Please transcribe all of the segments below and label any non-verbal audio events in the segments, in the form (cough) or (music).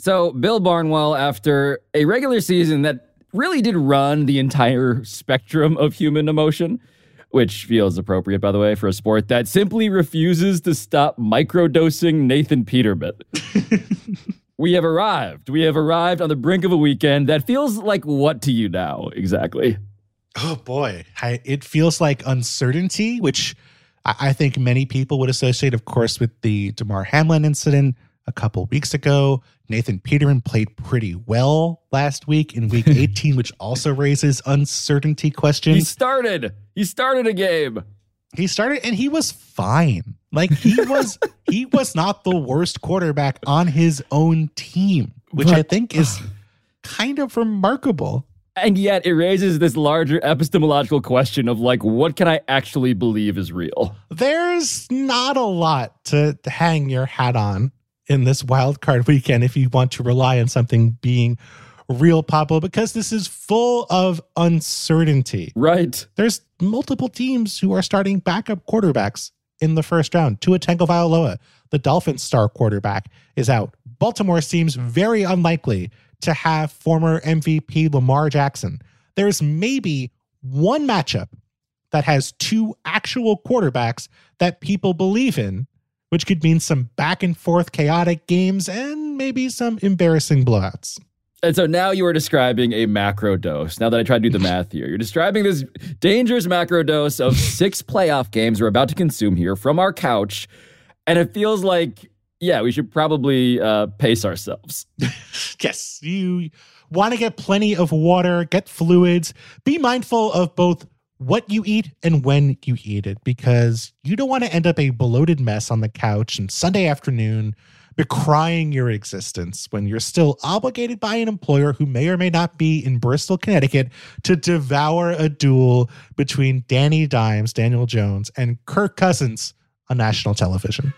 So, Bill Barnwell, after a regular season that really did run the entire spectrum of human emotion, which feels appropriate, by the way, for a sport that simply refuses to stop microdosing Nathan Peterman. (laughs) we have arrived. We have arrived on the brink of a weekend that feels like what to you now, exactly? Oh boy, I, it feels like uncertainty, which I, I think many people would associate, of course, with the Damar Hamlin incident a couple weeks ago. Nathan Peterman played pretty well last week in week (laughs) 18, which also raises uncertainty questions. He started. He started a game. He started and he was fine. Like he was (laughs) he was not the worst quarterback on his own team, which but, I think is kind of remarkable. And yet it raises this larger epistemological question of like what can I actually believe is real? There's not a lot to hang your hat on in this wild card weekend if you want to rely on something being real Pablo because this is full of uncertainty. Right. There's multiple teams who are starting backup quarterbacks in the first round. Tua Tagovailoa, the Dolphins star quarterback, is out. Baltimore seems very unlikely to have former MVP Lamar Jackson. There's maybe one matchup that has two actual quarterbacks that people believe in which could mean some back and forth chaotic games and maybe some embarrassing blowouts. And so now you are describing a macro dose. Now that I try to do the (laughs) math here, you're describing this dangerous macro dose of (laughs) six playoff games we're about to consume here from our couch. And it feels like, yeah, we should probably uh, pace ourselves. (laughs) yes. You want to get plenty of water, get fluids, be mindful of both what you eat and when you eat it because you don't want to end up a bloated mess on the couch on Sunday afternoon decrying your existence when you're still obligated by an employer who may or may not be in Bristol, Connecticut to devour a duel between Danny Dimes, Daniel Jones, and Kirk Cousins on national television.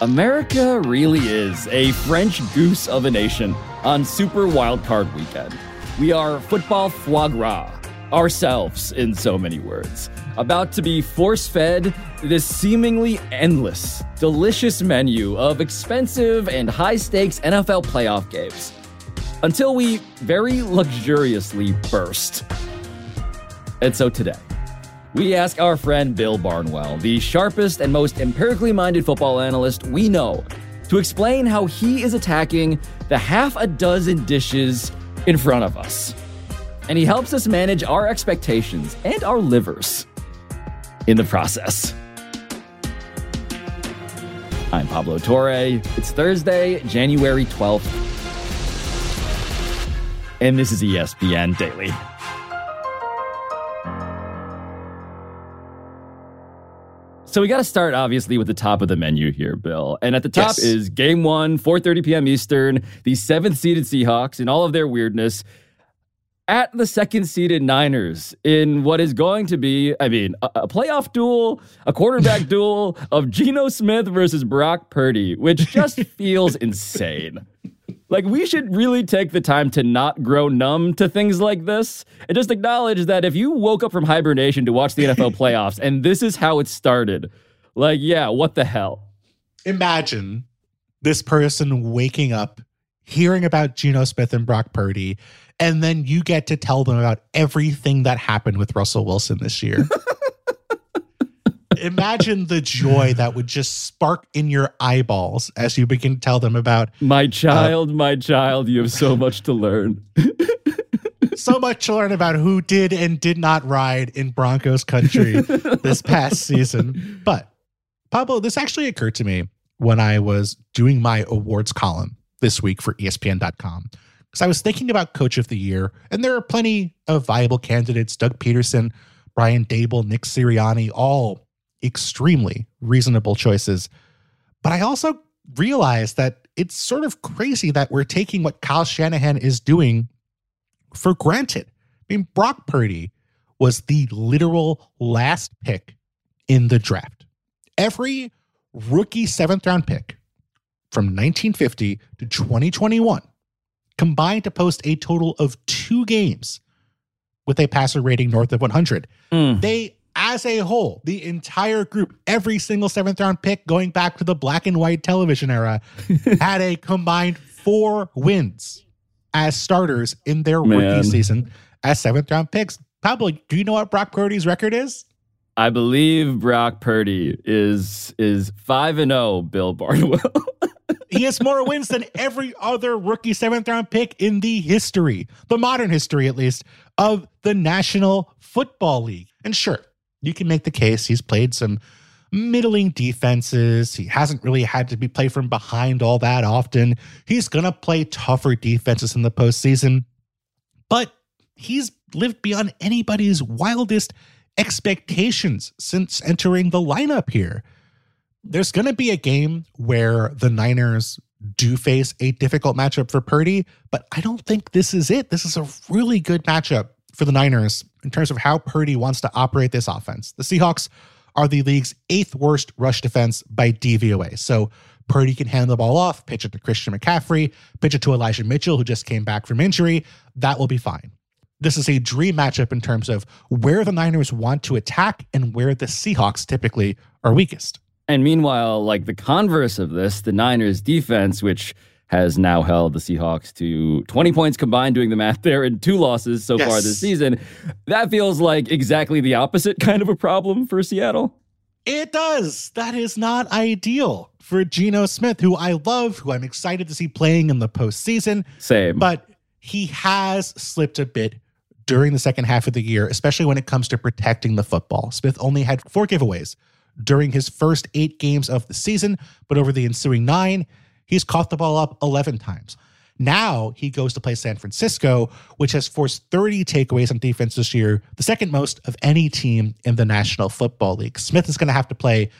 America really is a French goose of a nation on Super Wildcard Weekend. We are football foie gras, ourselves in so many words, about to be force fed this seemingly endless, delicious menu of expensive and high stakes NFL playoff games until we very luxuriously burst. And so today, we ask our friend Bill Barnwell, the sharpest and most empirically minded football analyst we know, to explain how he is attacking the half a dozen dishes in front of us. And he helps us manage our expectations and our livers in the process. I'm Pablo Torre. It's Thursday, January 12th. And this is ESPN Daily. So we got to start obviously with the top of the menu here, Bill. And at the top yes. is game one, 4:30 p.m. Eastern, the seventh seeded Seahawks in all of their weirdness at the second seeded Niners in what is going to be, I mean, a, a playoff duel, a quarterback (laughs) duel of Geno Smith versus Brock Purdy, which just (laughs) feels insane. Like, we should really take the time to not grow numb to things like this and just acknowledge that if you woke up from hibernation to watch the NFL (laughs) playoffs and this is how it started, like, yeah, what the hell? Imagine this person waking up, hearing about Geno Smith and Brock Purdy, and then you get to tell them about everything that happened with Russell Wilson this year. (laughs) imagine the joy that would just spark in your eyeballs as you begin to tell them about my child, uh, my child. You have so much to learn. (laughs) so much to learn about who did and did not ride in Broncos country this past season. But Pablo, this actually occurred to me when I was doing my awards column this week for ESPN.com. Because I was thinking about coach of the year, and there are plenty of viable candidates Doug Pederson, Brian Daboll, Nick Sirianni, all extremely reasonable choices. But I also realize that it's sort of crazy that we're taking what Kyle Shanahan is doing for granted. I mean, Brock Purdy was the literal last pick in the draft. Every rookie seventh round pick from 1950 to 2021 combined to post a total of two games with a passer rating north of 100. Mm. They as a whole, the entire group, every single seventh round pick going back to the black and white television era, (laughs) had a combined four wins as starters in their Man. rookie season as seventh round picks. Pablo, do you know what Brock Purdy's record is? I believe Brock Purdy is is five and zero. Bill Barnwell. (laughs) He has more wins than every other rookie seventh round pick in the history, the modern history at least, of the National Football League. And sure, you can make the case he's played some middling defenses. He hasn't really had to be played from behind all that often. He's going to play tougher defenses in the postseason, but he's lived beyond anybody's wildest expectations since entering the lineup here. There's going to be a game where the Niners do face a difficult matchup for Purdy, but I don't think this is it. This is a really good matchup for the Niners in terms of how Purdy wants to operate this offense. The Seahawks are the league's eighth worst rush defense by DVOA. So Purdy can hand the ball off, pitch it to Christian McCaffrey, pitch it to Elijah Mitchell, who just came back from injury. That will be fine. This is a dream matchup in terms of where the Niners want to attack and where the Seahawks typically are weakest. And meanwhile, like the converse of this, the Niners defense, which has now held the Seahawks to 20 points combined, doing the math there, and two losses so Yes. far this season. That feels like exactly the opposite (laughs) kind of a problem for Seattle. It does. That is not ideal for Geno Smith, who I love, who I'm excited to see playing in the postseason. Same. But he has slipped a bit during the second half of the year, especially when it comes to protecting the football. Smith only had four giveaways during his first eight games of the season, but over the ensuing nine, he's caught the ball up 11 times. Now he goes to play San Francisco, which has forced 30 takeaways on defense this year, the second most of any team in the National Football League. Smith is going to have to play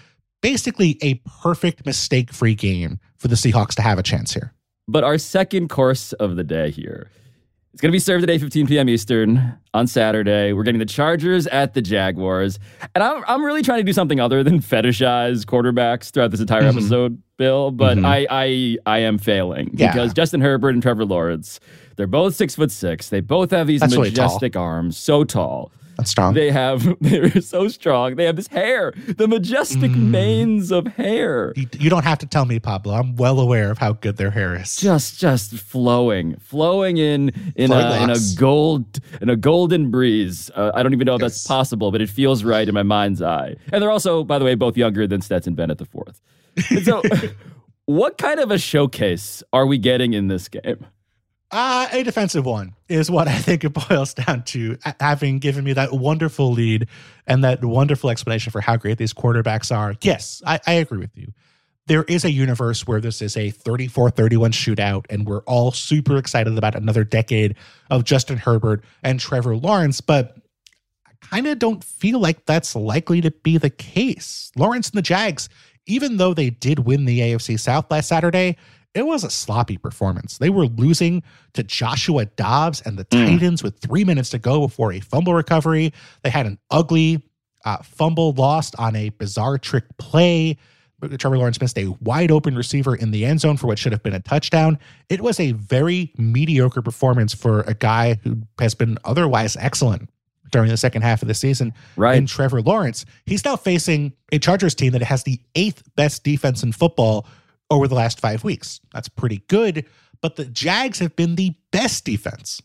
basically a perfect mistake free game for the Seahawks to have a chance here. But our second course of the day here is going to be served at 8:15 p.m. Eastern on Saturday. We're getting the Chargers at the Jaguars, and I'm I'm really trying to do something other than (laughs) fetishize quarterbacks throughout this entire Mhm. episode, Bill. But Mhm. I I I am failing Yeah. because Justin Herbert and Trevor Lawrence, they're both six foot six. They both have these That's really majestic arms, so tall. That's strong. They have (laughs) they're so strong. They have this hair, the majestic Mm. manes of hair. You, don't have to tell me, Pablo. I'm well aware of how good their hair is. just just flowing flowing in in a, in a gold in a golden breeze uh, i don't even know if that's possible but it feels right in my mind's eye and they're also by the way both younger than stetson bennett the fourth so (laughs) (laughs) what kind of a showcase are we getting in this game Uh, a defensive one is what I think it boils down to, having given me that wonderful lead and that wonderful explanation for how great these quarterbacks are. Yes, I, I agree with you. There is a universe where this is a 34 31 shootout, and we're all super excited about another decade of Justin Herbert and Trevor Lawrence, but I kind of don't feel like that's likely to be the case. Lawrence and the Jags, even though they did win the AFC South last Saturday, it was a sloppy performance. They were losing to Joshua Dobbs and the Mm. Titans with three minutes to go before a fumble recovery. They had an ugly uh, fumble lost on a bizarre trick play. Trevor Lawrence missed a wide open receiver in the end zone for what should have been a touchdown. It was a very mediocre performance for a guy who has been otherwise excellent during the second half of the season right in Trevor Lawrence. He's now facing a Chargers team that has the eighth best defense in football over the last five weeks. That's pretty good. But the Jags have been the best defense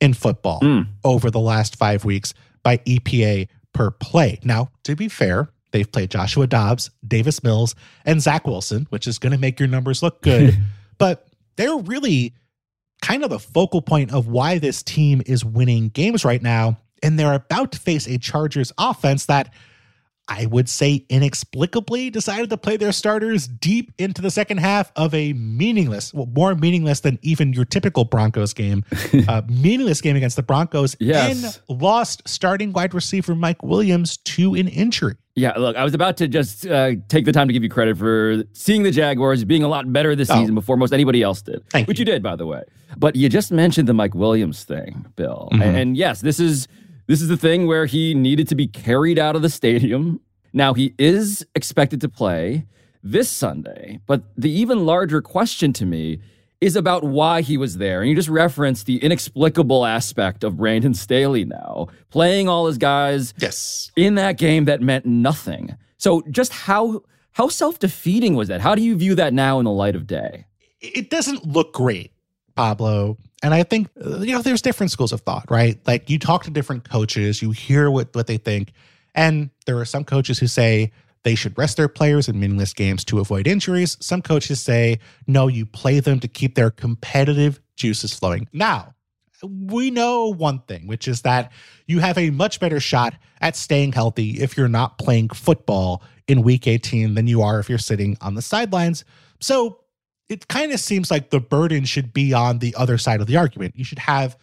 in football Mm. over the last five weeks by EPA per play. Now, to be fair, they've played Joshua Dobbs, Davis Mills, and Zach Wilson, which is going to make your numbers look good. (laughs) but they're really kind of the focal point of why this team is winning games right now. And they're about to face a Chargers offense that I would say inexplicably decided to play their starters deep into the second half of a meaningless, well, more meaningless than even your typical Broncos game, (laughs) uh, meaningless game against the Broncos, Yes. and lost starting wide receiver Mike Williams to an injury. Yeah, look, I was about to just uh, take the time to give you credit for seeing the Jaguars being a lot better this Oh. season before most anybody else did. Thank which you. you. did, by the way. But you just mentioned the Mike Williams thing, Bill. Mhm. And, and yes, this is this is the thing where he needed to be carried out of the stadium. Now he is expected to play this Sunday, but the even larger question to me is about why he was there. And you just referenced the inexplicable aspect of Brandon Staley now, playing all his guys yes. in that game that meant nothing. So just how how self-defeating was that? How do you view that now in the light of day? It doesn't look great, Pablo. And I think uh, you know there's different schools of thought, right? Like you talk to different coaches, you hear what what they think, and there are some coaches who say they should rest their players in meaningless games to avoid injuries. Some coaches say, no, you play them to keep their competitive juices flowing. Now, we know one thing, which is that you have a much better shot at staying healthy if you're not playing football in week 18 than you are if you're sitting on the sidelines. So it kind of seems like the burden should be on the other side of the argument. You should have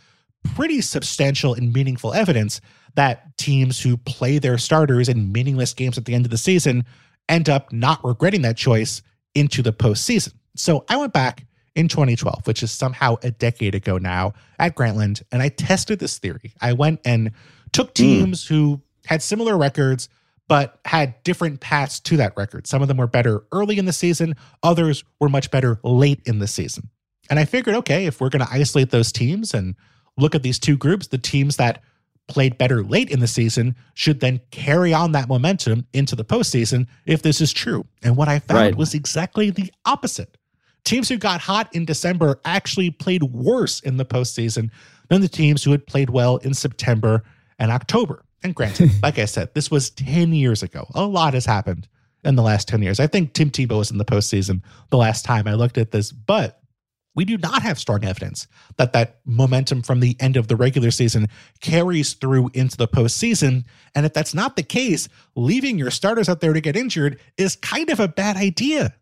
pretty substantial and meaningful evidence that teams who play their starters in meaningless games at the end of the season end up not regretting that choice into the postseason. So I went back in 2012, which is somehow a decade ago now at Grantland, and I tested this theory. I went and took hmm. teams mm. who had similar records, but had different paths to that record. Some of them were better early in the season, others were much better late in the season. And I figured, okay, if we're going to isolate those teams and look at these two groups, the teams that played better late in the season should then carry on that momentum into the postseason if this is true. And what I found right. was exactly the opposite. Teams who got hot in December actually played worse in the postseason than the teams who had played well in September and October. And granted, (laughs) like I said, this was 10 years ago. A lot has happened in the last 10 years. I think Tim Tebow was in the postseason the last time I looked at this, but we do not have strong evidence that that momentum from the end of the regular season carries through into the postseason. And if that's not the case, leaving your starters out there to get injured is kind of a bad idea.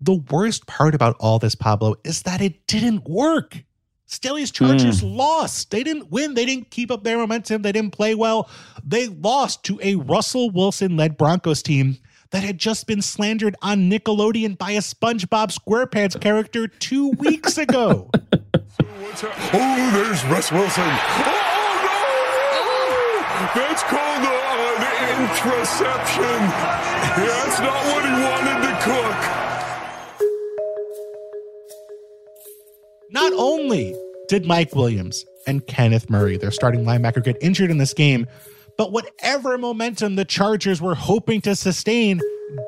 The worst part about all this, Pablo, is that it didn't work. Staley's Chargers mm. lost. They didn't win. They didn't keep up their momentum. They didn't play well. They lost to a Russell Wilson led Broncos team that had just been slandered on Nickelodeon by a SpongeBob SquarePants character two weeks ago. (laughs) oh, there's Russ Wilson. Oh, no! That's called an interception. That's not what he wanted to cook. Not only did Mike Williams and Kenneth Murray, their starting linebacker, get injured in this game, but whatever momentum the Chargers were hoping to sustain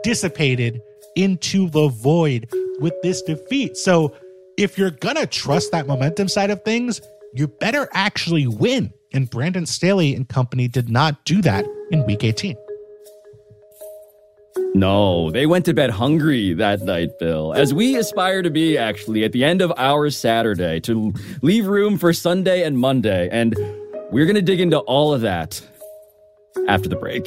dissipated into the void with this defeat. So if you're going to trust that momentum side of things, you better actually win. And Brandon Staley and company did not do that in week 18. No, they went to bed hungry that night, Bill, as we aspire to be actually at the end of our Saturday to leave room for Sunday and Monday. And we're going to dig into all of that after the break.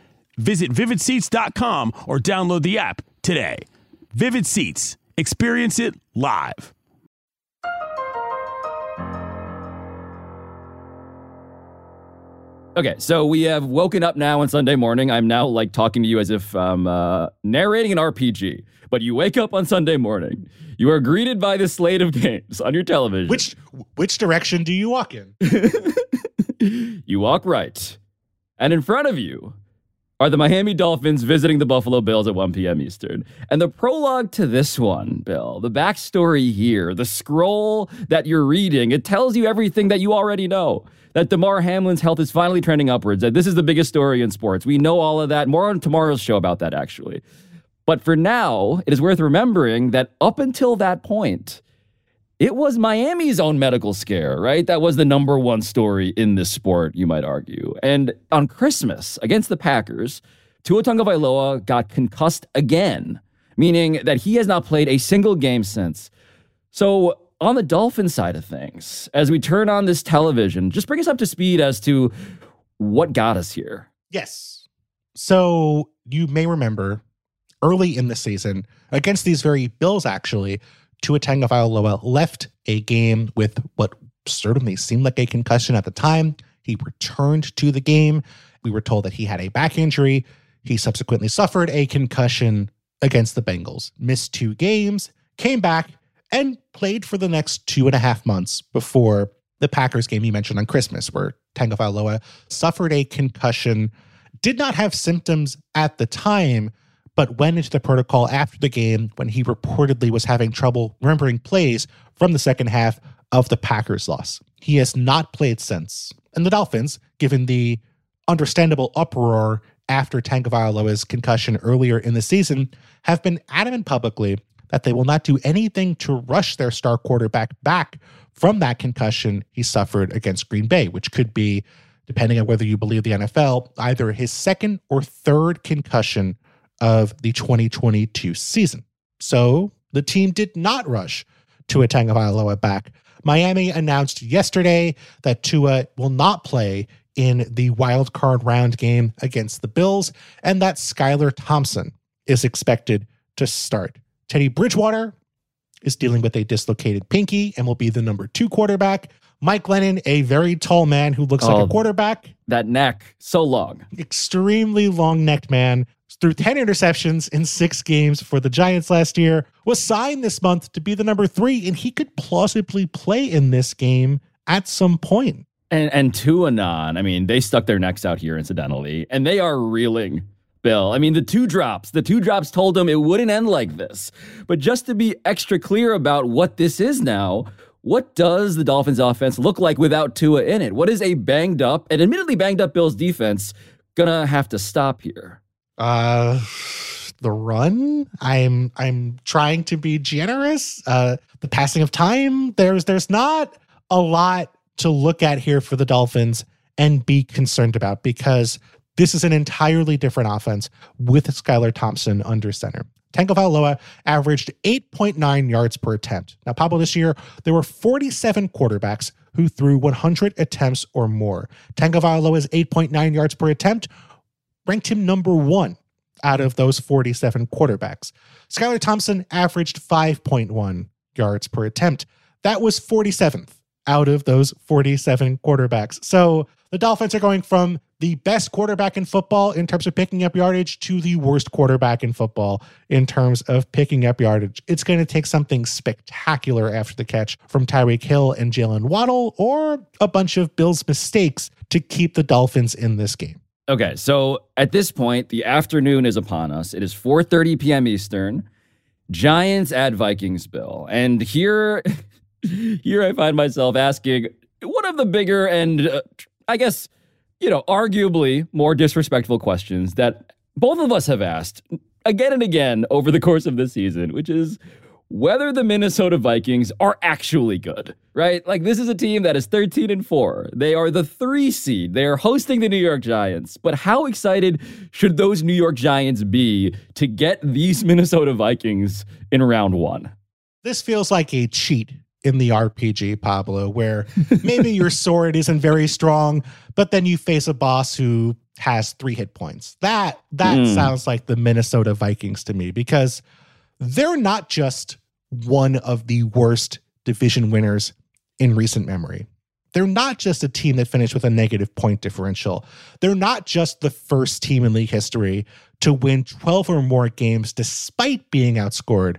Visit vividseats.com or download the app today. Vivid Seats. Experience it live. Okay, so we have woken up now on Sunday morning. I'm now like talking to you as if I'm uh, narrating an RPG. But you wake up on Sunday morning. You are greeted by the slate of games on your television. Which which direction do you walk in? (laughs) you walk right. And in front of you are the Miami Dolphins visiting the Buffalo Bills at 1 p.m. Eastern. And the prologue to this one, Bill, the backstory here, the scroll that you're reading, it tells you everything that you already know that Damar Hamlin's health is finally trending upwards. That this is the biggest story in sports. We know all of that. More on tomorrow's show about that, actually. But for now, it is worth remembering that up until that point, it was Miami's own medical scare, right? That was the number one story in this sport, you might argue. And on Christmas against the Packers, Tua Tagovailoa got concussed again, meaning that he has not played a single game since. So on the Dolphin side of things, as we turn on this television, just bring us up to speed as to what got us here. Yes. So you may remember early in the season against these very Bills, actually, Tua Tagovailoa left a game with what certainly seemed like a concussion at the time. He returned to the game. We were told that he had a back injury. He subsequently suffered a concussion against the Bengals, missed two games, came back, and played for the next two and a half months before the Packers game you mentioned on Christmas, where Tagovailoa suffered a concussion, did not have symptoms at the time, but went into the protocol after the game when he reportedly was having trouble remembering plays from the second half of the Packers loss. He has not played since. And the Dolphins, given the understandable uproar after Tagovailoa's concussion earlier in the season, have been adamant publicly that they will not do anything to rush their star quarterback back from that concussion he suffered against Green Bay, which could be, depending on whether you believe the NFL, either his second or third concussion of the 2022 season. So the team did not rush Tua Tagovailoa back. Miami announced yesterday that Tua will not play in the wild card round game against the Bills, and that Skylar Thompson is expected to start. Teddy Bridgewater is dealing with a dislocated pinky and will be the number two quarterback. Mike Glennon, a very tall man who looks like Oh. a quarterback, That neck, so long. extremely long necked man, threw 10 interceptions in six games for the Giants last year, was signed this month to be the number three, and he could plausibly play in this game at some point. And and Tuanon, I mean, they stuck their necks out here, incidentally, and they are reeling. Bill, I mean, the two drops, the two drops told them it wouldn't end like this. But just to be extra clear about what this is now, what does the Dolphins offense look like without Tua in it? What is a banged up and admittedly banged up Bills defense gonna have to stop here? Uh the run. I'm I'm trying to be generous. Uh the passing of time. There's there's not a lot to look at here for the Dolphins and be concerned about because this is an entirely different offense with Skylar Thompson under center. Tagovailoa averaged 8.9 yards per attempt. Now, Pablo, this year there were 47 quarterbacks who threw 100 attempts or more. Tagovailoa's 8.9 yards per attempt ranked him number one out of those 47 quarterbacks. Skylar Thompson averaged 5.1 yards per attempt. That was 47th out of those 47 quarterbacks. So the Dolphins are going from the best quarterback in football in terms of picking up yardage to the worst quarterback in football in terms of picking up yardage. It's going to take something spectacular after the catch from Tyreek Hill and Jaylen Waddle or a bunch of Bills' mistakes to keep the Dolphins in this game. Okay, so at this point, the afternoon is upon us. It is 4:30 p.m. Eastern. Giants at Vikings, Bill. And here (laughs) here I find myself asking one of the bigger and uh, I guess, you know, arguably more disrespectful questions that both of us have asked again and again over the course of this season, which is whether the Minnesota Vikings are actually good, right? Like this is a team that is 13 and 4. They are the 3 seed. They are hosting the New York Giants. But how excited should those New York Giants be to get these (laughs) Minnesota Vikings in round 1? this feels like a cheat in the RPG, Pablo, where (laughs) maybe your sword isn't very strong, but then you face a boss who has three hit points. That that Mm. sounds like the Minnesota Vikings to me because they're not just one of the worst division winners in recent memory. They're not just a team that finished with a negative point differential. They're not just the first team in league history to win 12 or more games despite being outscored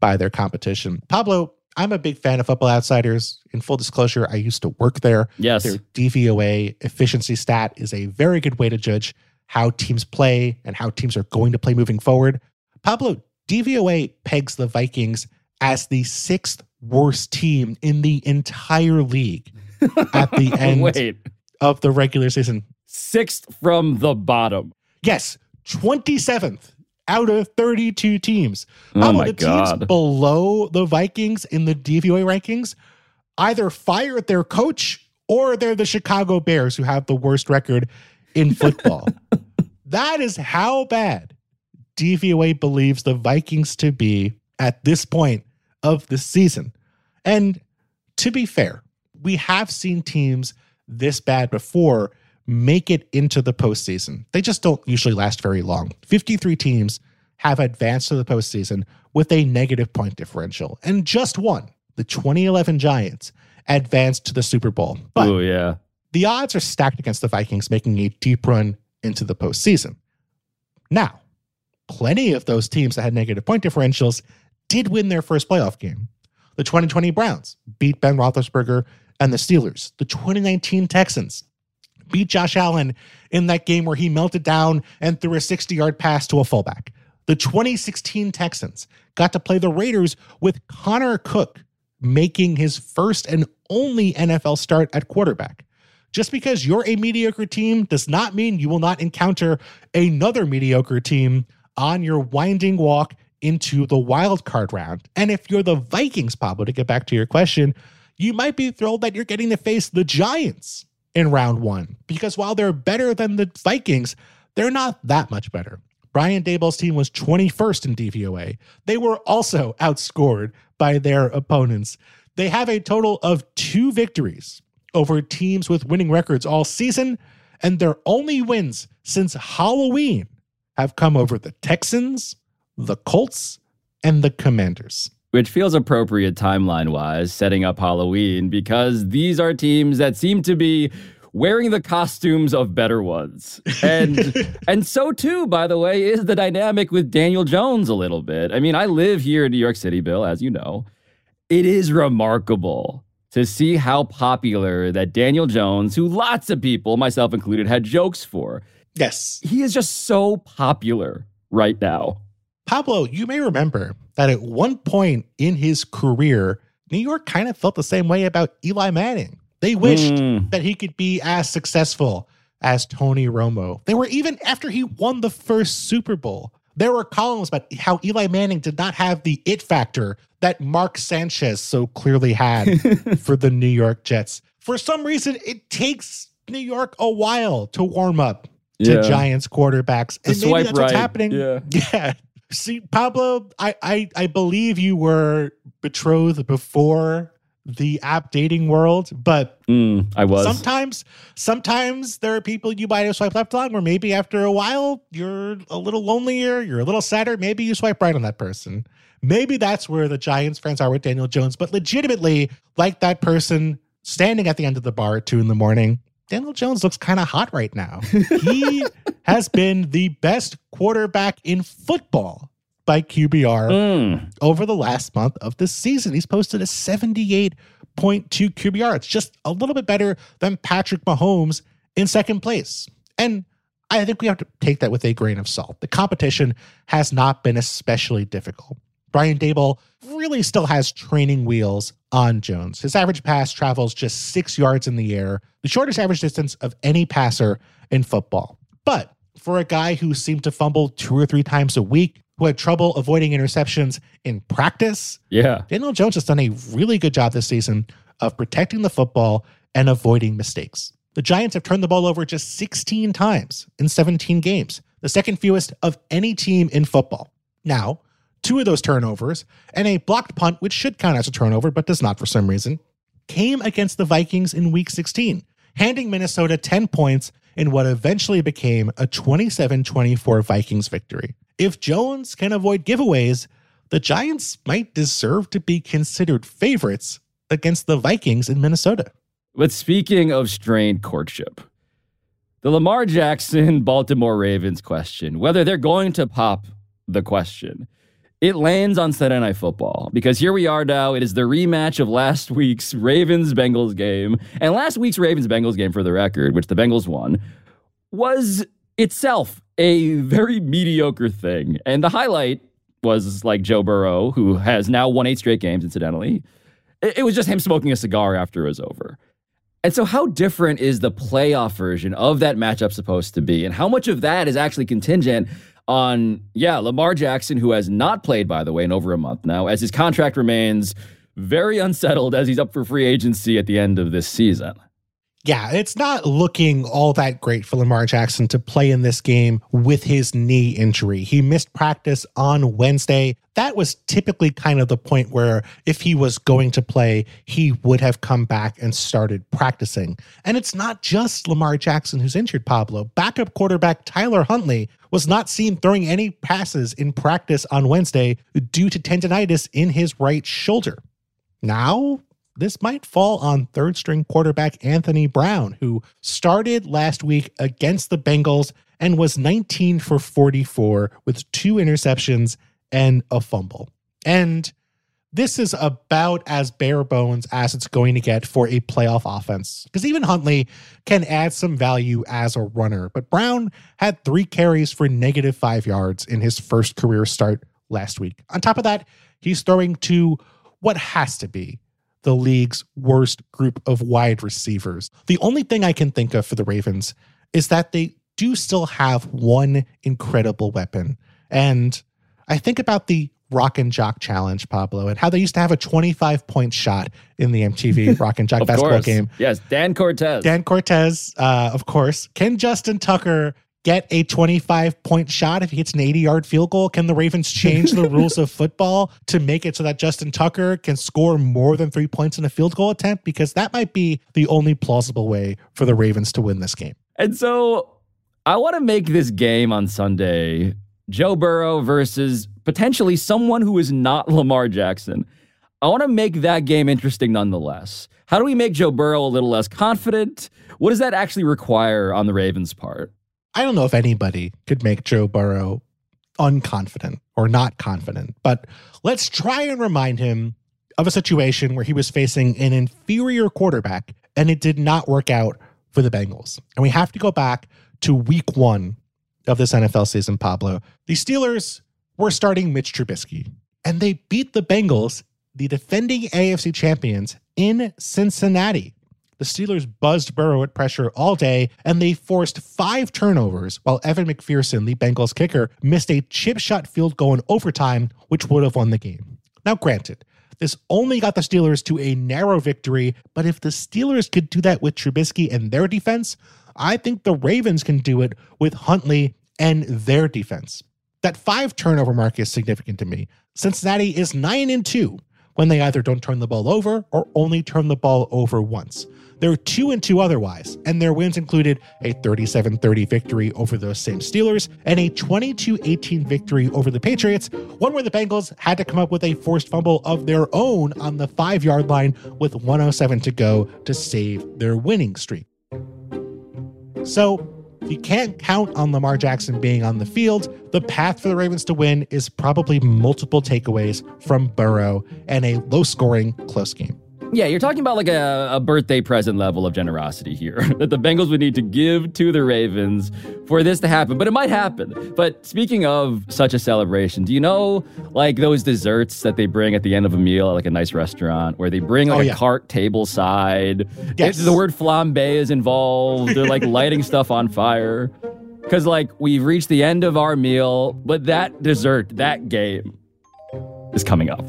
by their competition. Pablo, I'm a big fan of Football Outsiders. In full disclosure, I used to work there. Yes. Their DVOA efficiency stat is a very good way to judge how teams play and how teams are going to play moving forward. Pablo, DVOA pegs the Vikings as the sixth worst team in the entire league at the (laughs) end of the regular season. Sixth from the bottom. Yes, 27th out of 32 teams. Oh my the God. teams below the Vikings in the DVOA rankings either fired their coach or they're the Chicago Bears who have the worst record in football. (laughs) that is how bad DVOA believes the Vikings to be at this point of the season. And to be fair, we have seen teams this bad before make it into the postseason. They just don't usually last very long. 53 teams have advanced to the postseason with a negative point differential, and just one, the 2011 Giants, advanced to the Super Bowl. But Oh yeah. the odds are stacked against the Vikings making a deep run into the postseason. Now, plenty of those teams that had negative point differentials did win their first playoff game. The 2020 Browns beat Ben Roethlisberger and the Steelers. The 2019 Texans beat Josh Allen in that game where he melted down and threw a 60 yard pass to a fullback. The 2016 Texans got to play the Raiders with Connor Cook making his first and only NFL start at quarterback. Just because you're a mediocre team does not mean you will not encounter another mediocre team on your winding walk into the wild card round. And if you're the Vikings, Pablo, to get back to your question, you might be thrilled that you're getting to face the Giants in round one because while they're better than the Vikings, they're not that much better. Brian Daboll's team was 21st in DVOA. They were also outscored by their opponents. They have a total of two victories over teams with winning records all season, and their only wins since Halloween have come over the Texans, the Colts, and the Commanders. Which feels appropriate timeline wise, setting up Halloween, because these are teams that seem to be wearing the costumes of better ones. (laughs) And and so too, by the way, is the dynamic with Daniel Jones a little bit. I mean, I live here in New York City, Bill, as you know. It is remarkable to see how popular that Daniel Jones, who lots of people, myself included, had jokes for. Yes. He is just so popular right now. Pablo, you may remember that at one point in his career, New York kind of felt the same way about Eli Manning. They wished Mm. that he could be as successful as Tony Romo. They were even after he won the first Super Bowl. There were columns about how Eli Manning did not have the it factor that Mark Sanchez so clearly had (laughs) for the New York Jets. For some reason, it takes New York a while to warm up to Yeah. Giants quarterbacks. And maybe swipe that's what's happening. Yeah. (laughs) Yeah. See, Pablo, I, I I believe you were betrothed before the app dating world, but Mm, I was. sometimes sometimes there are people you might have swiped left on where maybe after a while you're a little lonelier, you're a little sadder, maybe you swipe right on that person. Maybe that's where the Giants fans are with Daniel Jones, but legitimately, like that person standing at the end of the bar at two in the morning, Daniel Jones looks kind of hot right now. He (laughs) has been the best quarterback in football by QBR Mm. over the last month of the season. He's posted a 78.2 QBR. It's just a little bit better than Patrick Mahomes in second place. And I think we have to take that with a grain of salt. The competition has not been especially difficult. Brian Daboll really still has training wheels on Jones. His average pass travels just six yards in the air, the shortest average distance of any passer in football. But for a guy who seemed to fumble two or three times a week, who had trouble avoiding interceptions in practice, Yeah. Daniel Jones has done a really good job this season of protecting the football and avoiding mistakes. The Giants have turned the ball over just 16 times in 17 games, the second fewest of any team in football. Now, two of those turnovers and a blocked punt, which should count as a turnover but does not for some reason, came against the Vikings in week 16, handing Minnesota 10 points in what eventually became a 27 24 Vikings victory. If Jones can avoid giveaways, the Giants might deserve to be considered favorites against the Vikings in Minnesota. But speaking of strained courtship, the Lamar Jackson Baltimore Ravens question, whether they're going to pop the question, it lands on Saturday Night Football because here we are now. It is the rematch of last week's Ravens Bengals game. And last week's Ravens Bengals game, for the record, which the Bengals won, was itself a very mediocre thing. And the highlight was like Joe Burrow, who has now won eight straight games, incidentally. It, it was just him smoking a cigar after it was over. And so, how different is the playoff version of that matchup supposed to be? And how much of that is actually contingent on, yeah, Lamar Jackson, who has not played, by the way, in over a month now, as his contract remains very unsettled as he's up for free agency at the end of this season? Yeah, it's not looking all that great for Lamar Jackson to play in this game with his knee injury. He missed practice on Wednesday. That was typically kind of the point where if he was going to play, he would have come back and started practicing. And it's not just Lamar Jackson who's injured, Pablo. Backup quarterback Tyler Huntley was not seen throwing any passes in practice on Wednesday due to tendonitis in his right shoulder. Now, this might fall on third string quarterback Anthony Brown, who started last week against the Bengals and was 19 for 44 with two interceptions and a fumble. And this is about as bare bones as it's going to get for a playoff offense. Because even Huntley can add some value as a runner. But Brown had three carries for negative five yards in his first career start last week. On top of that, he's throwing to what has to be the league's worst group of wide receivers. The only thing I can think of for the Ravens is that they do still have one incredible weapon. And I think about the Rock and Jock Challenge, Pablo, and how they used to have a 25 point shot in the MTV (laughs) Rock and Jock basketball course. game. Yes, Dan Cortese. Dan Cortese, uh, of course. Can Justin Tucker get a 25 point shot if he hits an 80 yard field goal? Can the Ravens change the (laughs) rules of football to make it so that Justin Tucker can score more than three points in a field goal attempt? Because that might be the only plausible way for the Ravens to win this game. And so I want to make this game on Sunday Joe Burrow versus potentially someone who is not Lamar Jackson. I want to make that game interesting nonetheless. How do we make Joe Burrow a little less confident? What does that actually require on the Ravens' part? I don't know if anybody could make Joe Burrow unconfident or not confident, but let's try and remind him of a situation where he was facing an inferior quarterback and it did not work out for the Bengals. And we have to go back to week one of this NFL season, Pablo. The Steelers were starting Mitch Trubisky and they beat the Bengals, the defending AFC champions, in Cincinnati. The Steelers buzzed Burrow at pressure all day, and they forced five turnovers while Evan McPherson, the Bengals kicker, missed a chip shot field goal in overtime, which would have won the game. Now, granted, this only got the Steelers to a narrow victory, but if the Steelers could do that with Trubisky and their defense, I think the Ravens can do it with Huntley and their defense. That five turnover mark is significant to me. Cincinnati is 9 and 2 when they either don't turn the ball over or only turn the ball over once. They're 2 and 2 otherwise, and their wins included a 37-30 victory over those same Steelers and a 22-18 victory over the Patriots, one where the Bengals had to come up with a forced fumble of their own on the 5-yard line with 107 to go to save their winning streak. So, if you can't count on Lamar Jackson being on the field. The path for the Ravens to win is probably multiple takeaways from Burrow and a low scoring, close game. Yeah, you're talking about like a, a birthday present level of generosity here (laughs) that the Bengals would need to give to the Ravens for this to happen, but it might happen. But speaking of such a celebration, do you know like those desserts that they bring at the end of a meal at like a nice restaurant where they bring like Oh, a yeah. cart table side? Yes. The word flambe is involved. They're like (laughs) lighting stuff on fire. Cause like we've reached the end of our meal, but that dessert, that game is coming up.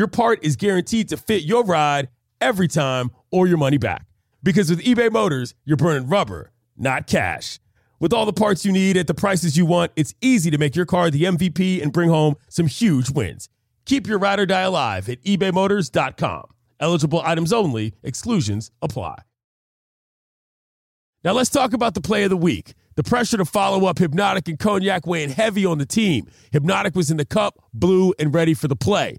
your part is guaranteed to fit your ride every time or your money back. Because with eBay Motors, you're burning rubber, not cash. With all the parts you need at the prices you want, it's easy to make your car the MVP and bring home some huge wins. Keep your ride or die alive at ebaymotors.com. Eligible items only, exclusions apply. Now let's talk about the play of the week. The pressure to follow up Hpnotiq and Cognac weighing heavy on the team. Hpnotiq was in the cup, blue, and ready for the play.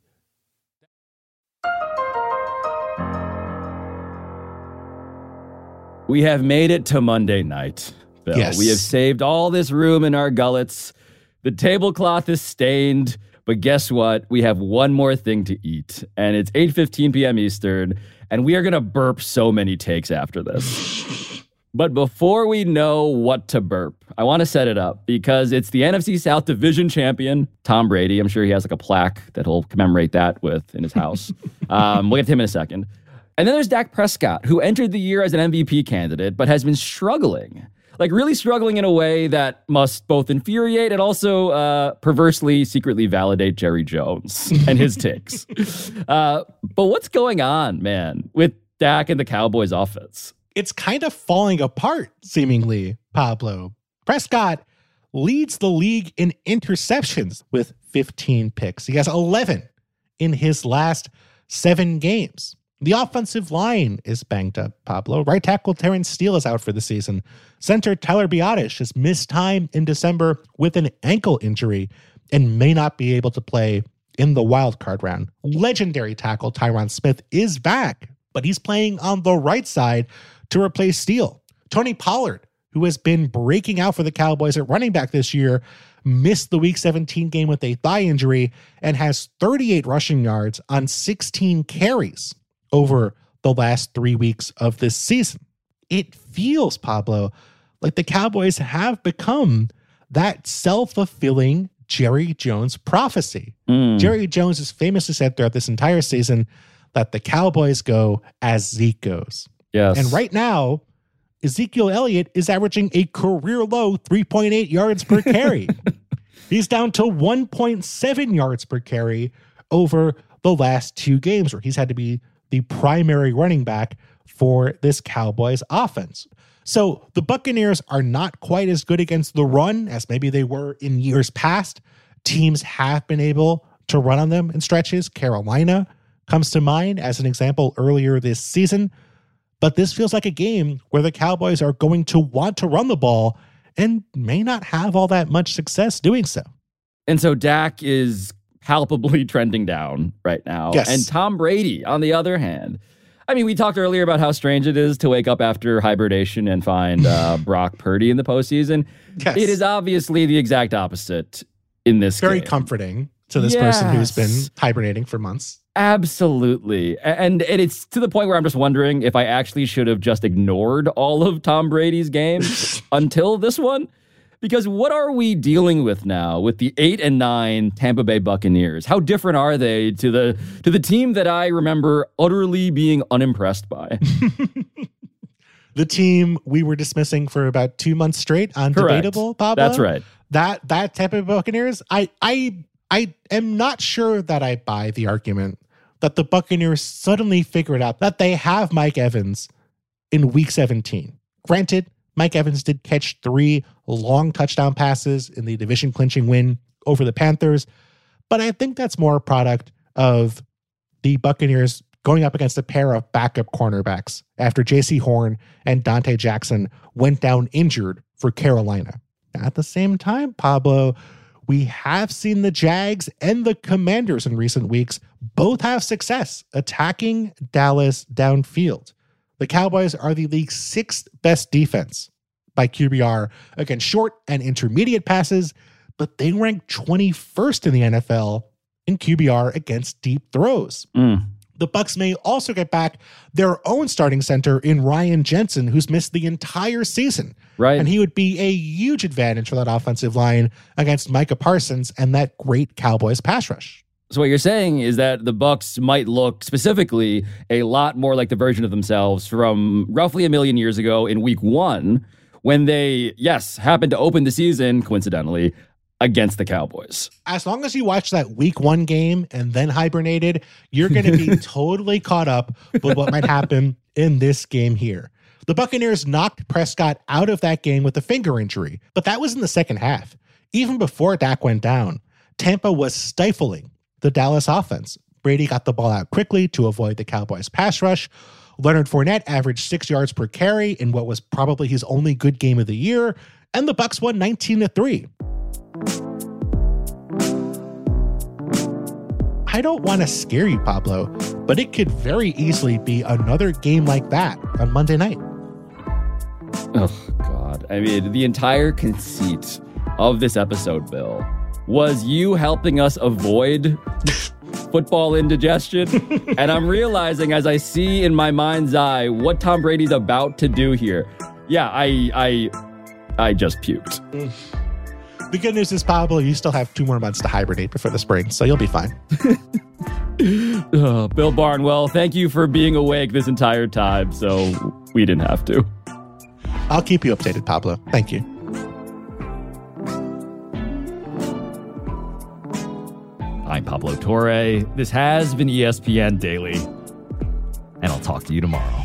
We have made it to Monday night, Bill. Yes. We have saved all this room in our gullets. The tablecloth is stained, but guess what? We have one more thing to eat, and it's 8:15 p.m. Eastern, and we are going to burp so many takes after this. (laughs) but before we know what to burp, I want to set it up because it's the NFC South Division champion, Tom Brady. I'm sure he has like a plaque that he'll commemorate that with in his house. (laughs) um, we'll get to him in a second. And then there's Dak Prescott, who entered the year as an MVP candidate, but has been struggling. Like, really struggling in a way that must both infuriate and also uh, perversely, secretly validate Jerry Jones (laughs) and his takes. (laughs) Uh, but what's going on, man, with Dak and the Cowboys offense? It's kind of falling apart, seemingly, Pablo. Prescott leads the league in interceptions with 15 picks. He has 11 in his last seven games. The offensive line is banged up, Pablo. Right tackle Terence Steele is out for the season. Center Tyler Biadasz has missed time in December with an ankle injury and may not be able to play in the wild card round. Legendary tackle Tyron Smith is back, but he's playing on the right side to replace Steele. Tony Pollard, who has been breaking out for the Cowboys at running back this year, missed the week 17 game with a thigh injury and has 38 rushing yards on 16 carries over the last three weeks of this season. It feels, Pablo, like the Cowboys have become that self fulfilling Jerry Jones prophecy. Mm. Jerry Jones has famously said throughout this entire season that the Cowboys go as Zeke goes. Yes. And right now, Ezekiel Elliott is averaging a career low 3.8 yards per carry. (laughs) He's down to 1.7 yards per carry over the last two games where he's had to be the primary running back for this Cowboys offense. So the Buccaneers are not quite as good against the run as maybe they were in years past. Teams have been able to run on them in stretches. Carolina comes to mind as an example earlier this season. But this feels like a game where the Cowboys are going to want to run the ball and may not have all that much success doing so. And so Dak is palpably (laughs) trending down right now. Yes. And Tom Brady, on the other hand, I mean, we talked earlier about how strange it is to wake up after hibernation and find uh, (laughs) Brock Purdy in the postseason. Yes. It is obviously the exact opposite in this Very game. comforting to this person who's been hibernating for months. Absolutely. And, and it's to the point where I'm just wondering if I actually should have just ignored all of Tom Brady's games (laughs) until this one. Because what are we dealing with now with the eight and nine Tampa Bay Buccaneers? How different are they to the to the team that I remember utterly being unimpressed by? (laughs) The team we were dismissing for about two months straight on Correct. debatable, Pablo. That's right. That that Tampa Bay Buccaneers, I I I am not sure that I buy the argument that the Buccaneers suddenly figured out that they have Mike Evans in week 17. Granted, Mike Evans did catch three long touchdown passes in the division clinching win over the Panthers, but I think that's more a product of the Buccaneers going up against a pair of backup cornerbacks after Jaycee Horn and Donte Jackson went down injured for Carolina. At the same time, Pablo, we have seen the Jags and the Commanders in recent weeks both have success attacking Dallas downfield. The Cowboys are the league's sixth best defense by QBR against short and intermediate passes, but they rank 21st in the NFL in QBR against deep throws. Mm. The Bucks may also get back their own starting center in Ryan Jensen, who's missed the entire season. Right. And he would be a huge advantage for that offensive line against Micah Parsons and that great Cowboys pass rush. So what you're saying is that the Bucks might look specifically a lot more like the version of themselves from roughly a million years ago in week 1 when they yes, happened to open the season coincidentally against the Cowboys. As long as you watch that week one game and then hibernated, you're going to be (laughs) totally caught up with what might happen in this game here. The Buccaneers knocked Prescott out of that game with a finger injury, but that was in the second half. Even before Dak went down, Tampa was stifling the Dallas offense. Brady got the ball out quickly to avoid the Cowboys' pass rush. Leonard Fournette averaged six yards per carry in what was probably his only good game of the year, and the Bucks won 19 to 3. I don't want to scare you, Pablo, but it could very easily be another game like that on Monday night. Oh, God. I mean, the entire conceit of this episode, Bill, was you helping us avoid football indigestion. and I'm realizing as I see in my mind's eye what Tom Brady's about to do here. Yeah, I I I just puked. The good news is, Pablo, you still have two more months to hibernate before the spring, so you'll be fine. Oh, (laughs) Bill Barnwell, thank you for being awake this entire time, so we didn't have to. I'll keep you updated, Pablo. Thank you. I'm Pablo Torre. This has been ESPN Daily, and I'll talk to you tomorrow.